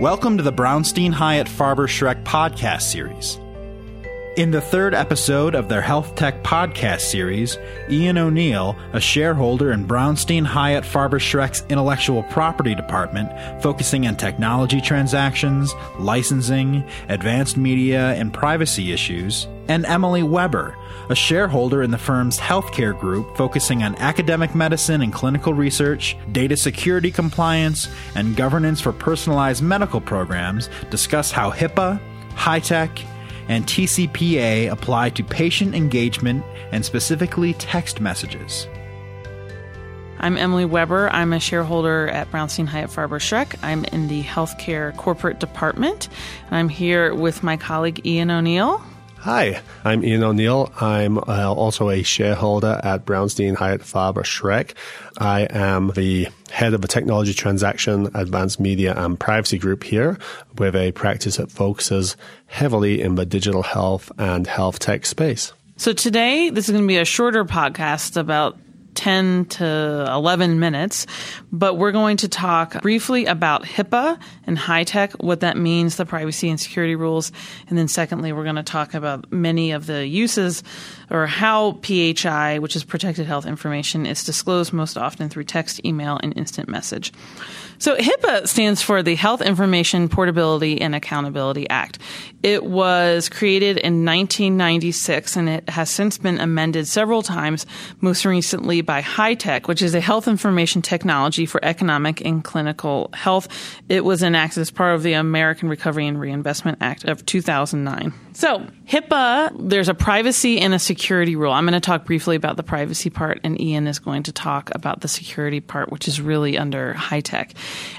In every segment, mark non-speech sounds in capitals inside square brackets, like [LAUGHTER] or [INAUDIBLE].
Welcome to the Brownstein Hyatt Farber Schreck podcast series. In the third episode of their Health Tech podcast series, Ian O'Neill, a shareholder in Brownstein Hyatt Farber Schreck's intellectual property department, focusing on technology transactions, licensing, advanced media, and privacy issues, and Emily Weber, a shareholder in the firm's healthcare group focusing on academic medicine and clinical research, data security compliance, and governance for personalized medical programs, discuss how HIPAA, HITECH, and TCPA apply to patient engagement and specifically text messages. I'm Emily Weber. I'm a shareholder at Brownstein Hyatt Farber Schreck. I'm in the healthcare corporate department. And I'm here with my colleague Ian O'Neill. Hi, I'm Ian O'Neill. I'm uh, also a shareholder at Brownstein Hyatt Farber Schreck. I am the head of the technology transaction, advanced media and privacy group here with a practice that focuses heavily in the digital health and health tech space. So today, this is going to be a shorter podcast about 10 to 11 minutes, but we're going to talk briefly about HIPAA and HITECH, what that means, the privacy and security rules. And then, secondly, we're going to talk about many of the uses or how PHI, which is protected health information, is disclosed most often through text, email, and instant message. So HIPAA stands for the Health Information Portability and Accountability Act. It was created in 1996 and it has since been amended several times, most recently by HITECH, which is a health information technology for economic and clinical health. It was enacted as part of the American Recovery and Reinvestment Act of 2009. So, HIPAA, there's a privacy and a security rule. I'm going to talk briefly about the privacy part, and Ian is going to talk about the security part, which is really under HITECH.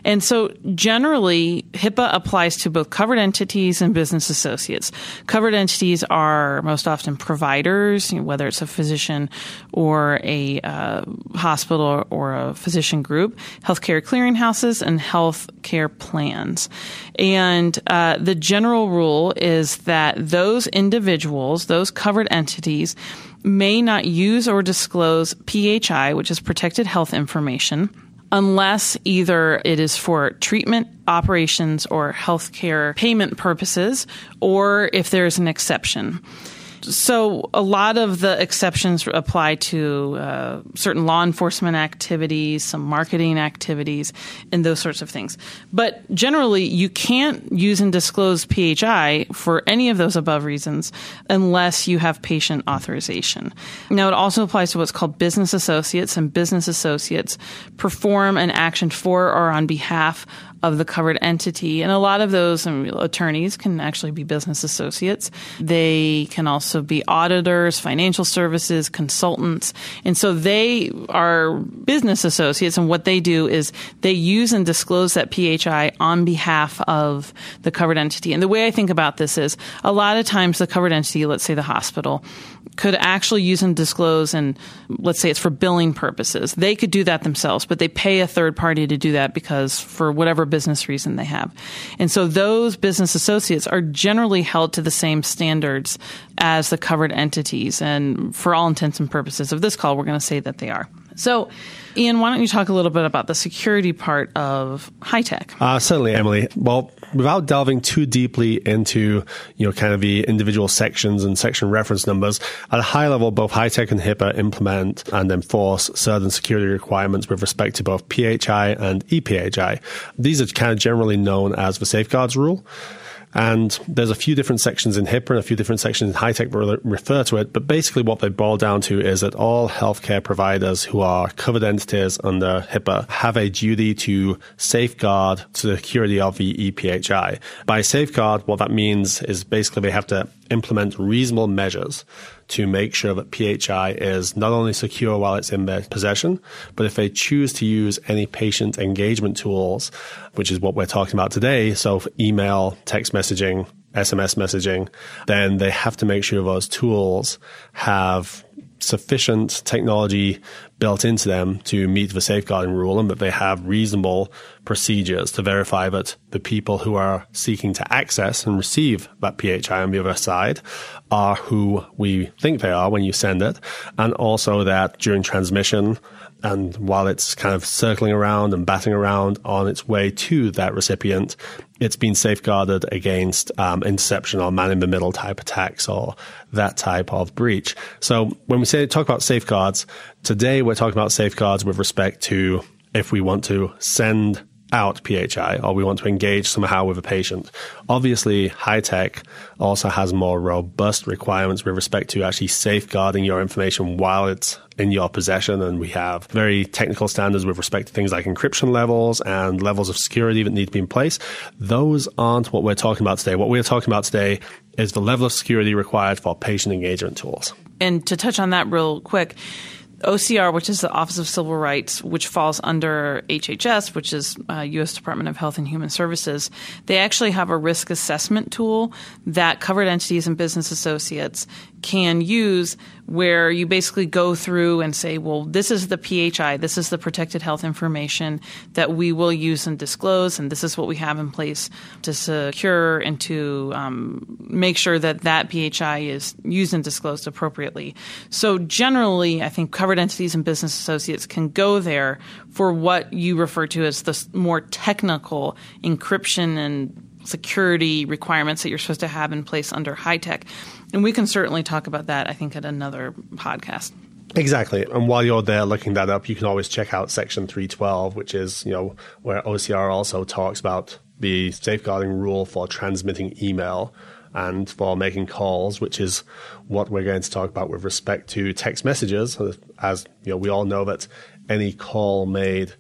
And so, generally, HIPAA applies to both covered entities and business associates. Covered entities are most often providers, you know, whether it's a physician or a uh, hospital or a physician group, healthcare clearinghouses, and healthcare plans. And uh, the general rule is that those individuals, those covered entities, may not use or disclose PHI, which is protected health information, unless either it is for treatment, operations, or healthcare payment purposes, or if there's an exception so a lot of the exceptions apply to uh, certain law enforcement activities, some marketing activities, and those sorts of things. But generally, you can't use and disclose PHI for any of those above reasons unless you have patient authorization. Now, it also applies to what's called business associates, and business associates perform an action for or on behalf of the covered entity. And a lot of those attorneys can actually be business associates. They can also be auditors, financial services, consultants. And so they are business associates. And what they do is they use and disclose that PHI on behalf of the covered entity. And the way I think about this is a lot of times the covered entity, let's say the hospital, could actually use and disclose and let's say it's for billing purposes. They could do that themselves, but they pay a third party to do that because for whatever business reason they have. And so those business associates are generally held to the same standards as the covered entities. And for all intents and purposes of this call, we're going to say that they are. So, Ian, why don't you talk a little bit about the security part of HITECH? Uh, certainly, Emily. Well, without delving too deeply into, you know, kind of the individual sections and section reference numbers, at a high level, both HITECH and HIPAA implement and enforce certain security requirements with respect to both PHI and ePHI. These are kind of generally known as the safeguards rule. And there's a few different sections in HIPAA and a few different sections in HITECH that refer to it. But basically, what they boil down to is that all healthcare providers who are covered entities under HIPAA have a duty to safeguard security of the ePHI. By safeguard, what that means is basically they have to implement reasonable measures to make sure that PHI is not only secure while it's in their possession, but if they choose to use any patient engagement tools, which is what we're talking about today, so email, text messaging, SMS messaging, then they have to make sure those tools have sufficient technology built into them to meet the safeguarding rule and that they have reasonable procedures to verify that the people who are seeking to access and receive that PHI on the other side are who we think they are when you send it. And also that during transmission, And while it's kind of circling around and batting around on its way to that recipient, it's been safeguarded against um, interception or man in the middle type attacks or that type of breach. So when we say talk about safeguards, today we're talking about safeguards with respect to if we want to send out PHI or we want to engage somehow with a patient. Obviously, HITECH also has more robust requirements with respect to actually safeguarding your information while it's in your possession. And we have very technical standards with respect to things like encryption levels and levels of security that need to be in place. Those aren't what we're talking about today. What we're talking about today is the level of security required for patient engagement tools. And to touch on that real quick, OCR, which is the Office of Civil Rights, which falls under HHS, which is uh, U.S. Department of Health and Human Services, they actually have a risk assessment tool that covered entities and business associates can use where you basically go through and say, well, this is the PHI, this is the protected health information that we will use and disclose, and this is what we have in place to secure and to um, make sure that that PHI is used and disclosed appropriately. So, generally, I think covered entities and business associates can go there for what you refer to as the more technical encryption and security requirements that you're supposed to have in place under HITECH. And we can certainly talk about that, I think, at another podcast. Exactly. And while you're there looking that up, you can always check out section 312, which is, you know, where OCR also talks about the safeguarding rule for transmitting email and for making calls, which is what we're going to talk about with respect to text messages. As you know, we all know that any call made,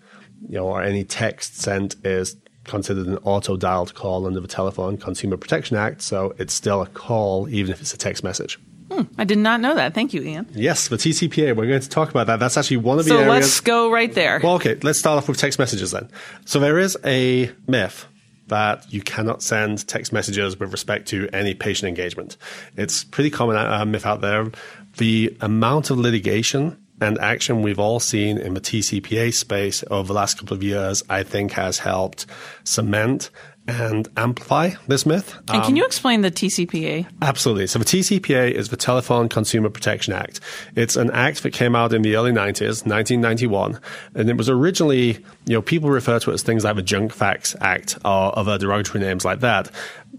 you know, or any text sent is considered an auto dialed call under the Telephone Consumer Protection Act, so it's still a call even if it's a text message. Hmm, I did not know that. Thank you, Ian. Yes, the TCPA, we're going to talk about that. That's actually one of the so areas. let's go right there. Well, okay, let's start off with text messages then. So there is a myth that you cannot send text messages with respect to any patient engagement. It's pretty common uh, myth out there. The amount of litigation and action we've all seen in the TCPA space over the last couple of years, I think has helped cement and amplify this myth. And can um, you explain the TCPA? Absolutely. So the TCPA is the Telephone Consumer Protection Act. It's an act that came out in the early 90s, 1991, and it was originally, you know, people refer to it as things like the Junk Fax Act or other derogatory names like that.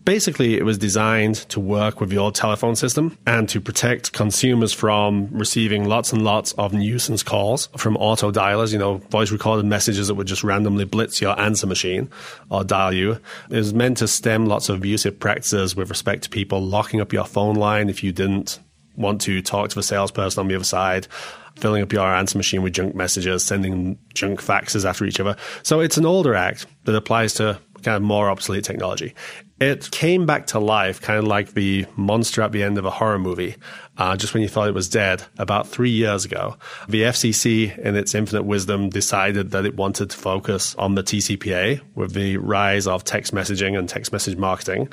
Basically, it was designed to work with your telephone system and to protect consumers from receiving lots and lots of nuisance calls from auto dialers, you know, voice recorded messages that would just randomly blitz your answer machine or dial you. It was meant to stem lots of abusive practices with respect to people locking up your phone line if you didn't want to talk to the salesperson on the other side filling up your answer machine with junk messages, sending junk faxes after each other. So it's an older act that applies to kind of more obsolete technology. It came back to life, kind of like the monster at the end of a horror movie, uh, just when you thought it was dead, about three years ago. The FCC, in its infinite wisdom, decided that it wanted to focus on the TCPA with the rise of text messaging and text message marketing.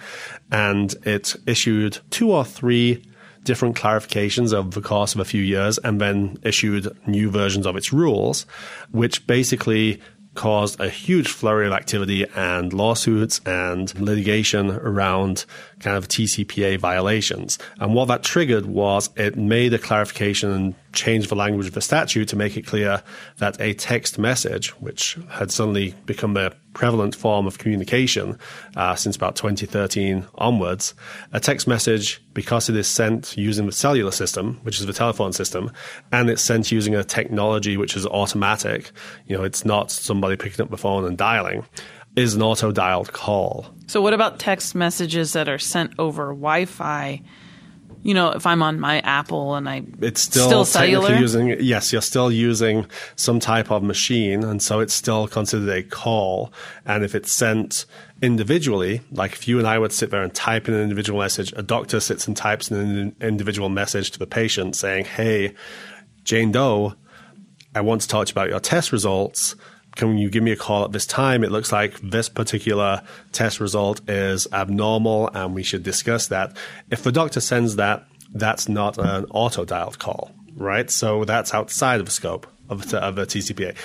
And it issued two or three different clarifications over the course of a few years and then issued new versions of its rules, which basically caused a huge flurry of activity and lawsuits and litigation around kind of TCPA violations. And what that triggered was it made a clarification and changed the language of the statute to make it clear that a text message, which had suddenly become a prevalent form of communication uh, since about 2013 onwards, a text message, because it is sent using the cellular system, which is the telephone system, and it's sent using a technology which is automatic, you know, it's not somebody picking up the phone and dialing, is an auto dialed call. So, what about text messages that are sent over Wi Fi? You know, if I'm on my Apple and I it's still, still cellular using yes, you're still using some type of machine, and so it's still considered a call. And if it's sent individually, like if you and I would sit there and type in an individual message, a doctor sits and types an individual message to the patient saying, "Hey, Jane Doe, I want to talk to you about your test results." Can you give me a call at this time? It looks like this particular test result is abnormal and we should discuss that. If the doctor sends that, that's not an auto dialed call, right? So that's outside of the scope of, of the TCPA.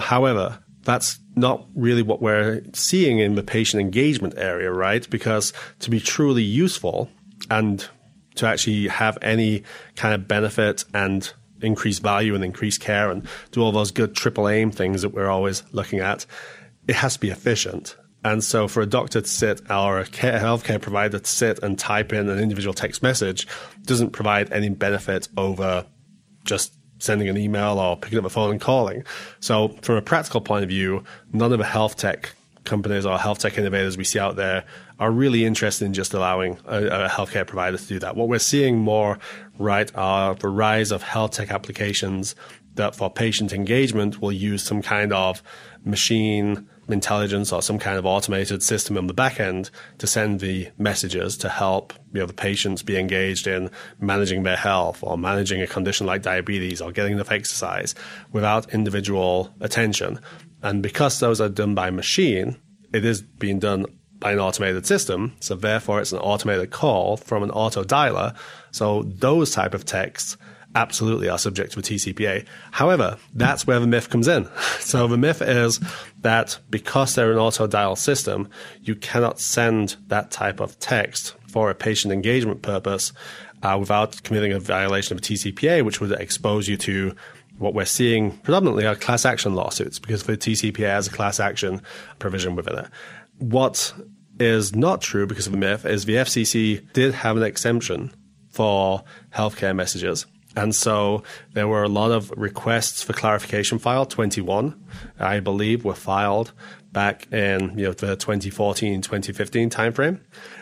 However, that's not really what we're seeing in the patient engagement area, right? Because to be truly useful and to actually have any kind of benefit and increase value and increase care and do all those good triple aim things that we're always looking at, it has to be efficient. And so for a doctor to sit or a care, healthcare provider to sit and type in an individual text message doesn't provide any benefit over just sending an email or picking up a phone and calling. So from a practical point of view, none of the health tech companies or health tech innovators we see out there are really interested in just allowing a, a healthcare provider to do that. What we're seeing more, right, are the rise of health tech applications that for patient engagement will use some kind of machine intelligence or some kind of automated system on the back end to send the messages to help you know the patients be engaged in managing their health or managing a condition like diabetes or getting enough exercise without individual attention. And because those are done by machine, it is being done by an automated system. So therefore it's an automated call from an auto dialer. So those type of texts absolutely are subject to a TCPA. However, that's where the myth comes in. [LAUGHS] So the myth is that because they're an auto dial system, you cannot send that type of text for a patient engagement purpose uh, without committing a violation of TCPA, which would expose you to what we're seeing predominantly are class action lawsuits because the TCPA has a class action provision within it. What is not true because of the myth is the FCC did have an exemption for healthcare messages. And so there were a lot of requests for clarification file 21, I believe, were filed back in you know the 2014 2015 timeframe.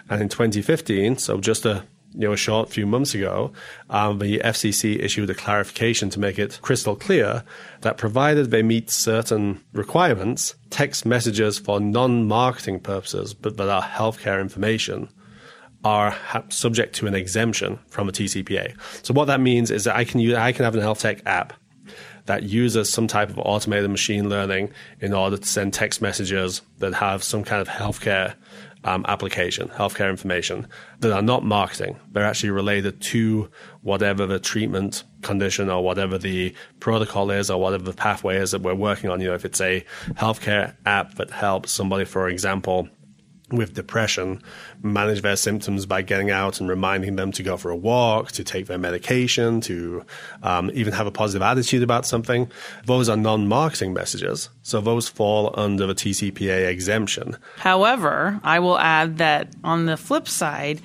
And in 2015, so just a you know, a short few months ago, um, the FCC issued a clarification to make it crystal clear that provided they meet certain requirements, text messages for non-marketing purposes, but that are healthcare information, are ha- subject to an exemption from a TCPA. So what that means is that I can use, I can have an health tech app that uses some type of automated machine learning in order to send text messages that have some kind of healthcare um, application, healthcare information that are not marketing. They're actually related to whatever the treatment condition or whatever the protocol is or whatever the pathway is that we're working on. You know, if it's a healthcare app that helps somebody, for example, with depression manage their symptoms by getting out and reminding them to go for a walk, to take their medication, to um, even have a positive attitude about something. Those are non marketing messages. So those fall under the TCPA exemption. However, I will add that on the flip side,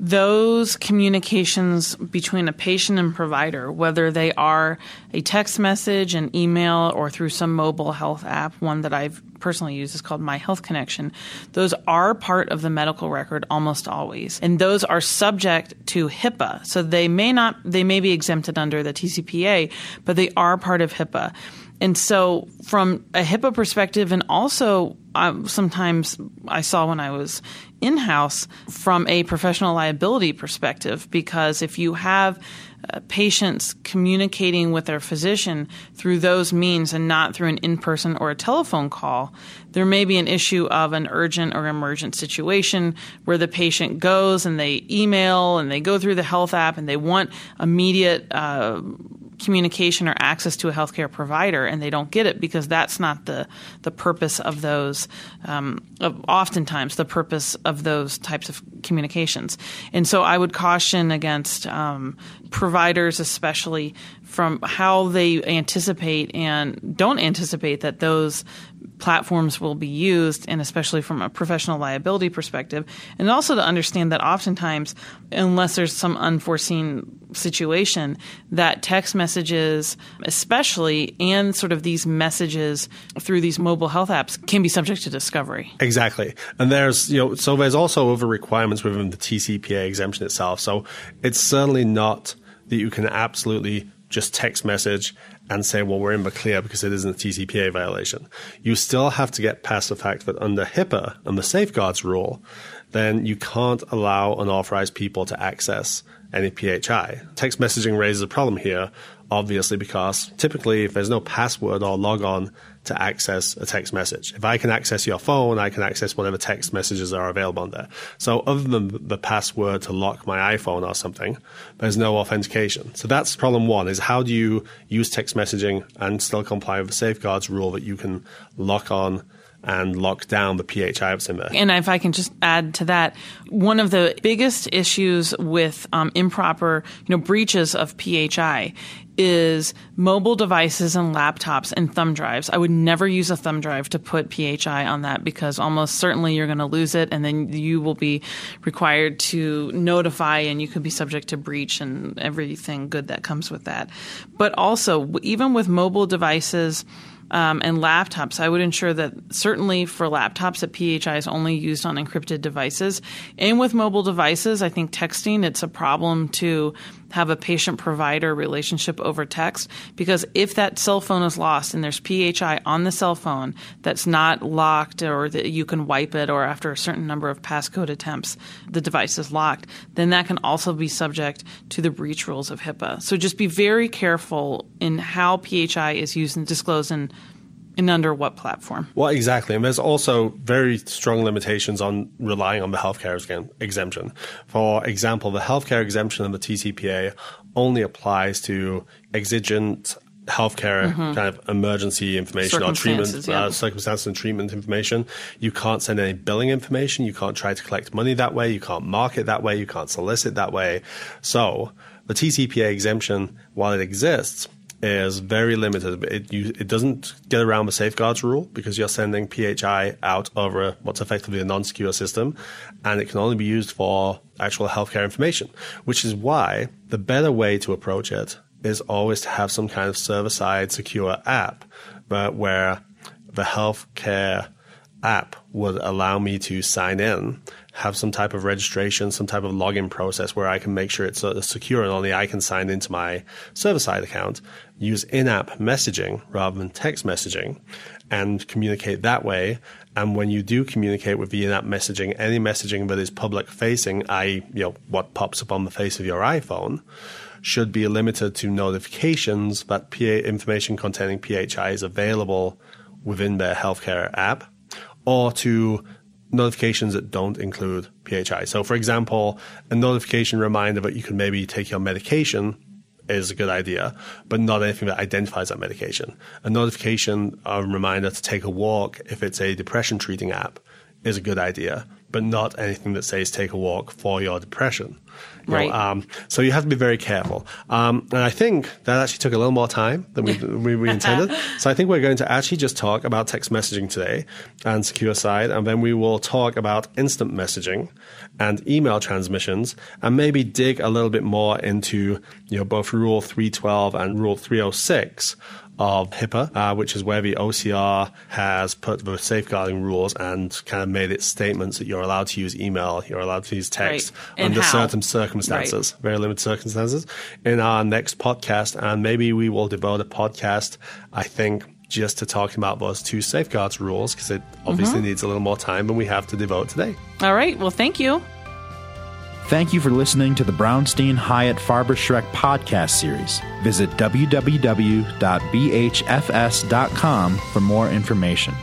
those communications between a patient and provider, whether they are a text message, an email, or through some mobile health app, one that I've personally used is called My Health Connection, those are part of the medical record almost always. And those are subject to HIPAA. So they may not, they may be exempted under the TCPA, but they are part of HIPAA. And so, from a HIPAA perspective, and also um, sometimes I saw when I was in house from a professional liability perspective, because if you have uh, patients communicating with their physician through those means and not through an in person or a telephone call, there may be an issue of an urgent or emergent situation where the patient goes and they email and they go through the health app and they want immediate. Uh, communication or access to a healthcare provider and they don't get it because that's not the the purpose of those um, of oftentimes the purpose of those types of communications. And so I would caution against um, providers especially from how they anticipate and don't anticipate that those platforms will be used, and especially from a professional liability perspective. And also to understand that oftentimes, unless there's some unforeseen situation, that text messages, especially, and sort of these messages through these mobile health apps can be subject to discovery. Exactly. And there's, you know, so there's also over requirements within the TCPA exemption itself. So it's certainly not that you can absolutely just text message and say, well, we're in clear because it isn't a TCPA violation. You still have to get past the fact that under HIPAA and the safeguards rule, then you can't allow unauthorized people to access any PHI. Text messaging raises a problem here, obviously, because typically if there's no password or logon to access a text message. If I can access your phone, I can access whatever text messages are available on there. So other than the password to lock my iPhone or something, there's no authentication. So that's problem one is how do you use text messaging and still comply with the safeguards rule that you can lock on and lock down the in there. And if I can just add to that, one of the biggest issues with um, improper, you know, breaches of PHI is mobile devices and laptops and thumb drives. I would never use a thumb drive to put PHI on that because almost certainly you're going to lose it and then you will be required to notify and you could be subject to breach and everything good that comes with that. But also, even with mobile devices, um, and laptops, I would ensure that certainly for laptops that PHI is only used on encrypted devices. And with mobile devices, I think texting, it's a problem to have a patient provider relationship over text because if that cell phone is lost and there's PHI on the cell phone that's not locked or that you can wipe it or after a certain number of passcode attempts the device is locked, then that can also be subject to the breach rules of HIPAA. So just be very careful in how PHI is used and disclosed in and under what platform? Well, exactly. And there's also very strong limitations on relying on the healthcare exemption. For example, the healthcare exemption in the TCPA only applies to exigent healthcare mm-hmm. kind of emergency information or treatment yeah. uh, circumstances and treatment information. You can't send any billing information. You can't try to collect money that way. You can't market that way. You can't solicit that way. So the TCPA exemption, while it exists, is very limited. It, you, it doesn't get around the safeguards rule because you're sending PHI out over what's effectively a non-secure system, and it can only be used for actual healthcare information, which is why the better way to approach it is always to have some kind of server-side secure app, but where the healthcare app would allow me to sign in have some type of registration, some type of login process where I can make sure it's uh, secure and only I can sign into my server side account, use in app messaging rather than text messaging, and communicate that way. And when you do communicate with the in app messaging, any messaging that is public facing, i.e., you know, what pops up on the face of your iPhone, should be limited to notifications that PA information containing PHI is available within their healthcare app or to notifications that don't include PHI. So, for example, a notification reminder that you can maybe take your medication is a good idea, but not anything that identifies that medication. A notification, a reminder to take a walk if it's a depression treating app is a good idea, but not anything that says take a walk for your depression. You right. Know, um, so you have to be very careful. Um, and I think that actually took a little more time than we, [LAUGHS] we, we intended. so I think we're going to actually just talk about text messaging today and secure side, and then we will talk about instant messaging and email transmissions, and maybe dig a little bit more into you know both Rule 312 and Rule 306 of HIPAA, uh, which is where the OCR has put the safeguarding rules and kind of made its statements that you're allowed to use email, you're allowed to use text right. under how? certain circumstances, right. very limited circumstances, in our next podcast. And maybe we will devote a podcast, I think, just to talking about those two safeguards rules because it obviously mm-hmm. needs a little more time than we have to devote today. All right. Well, thank you. Thank you for listening to the Brownstein Hyatt Farber Schreck podcast series. Visit www.bhfs.com for more information.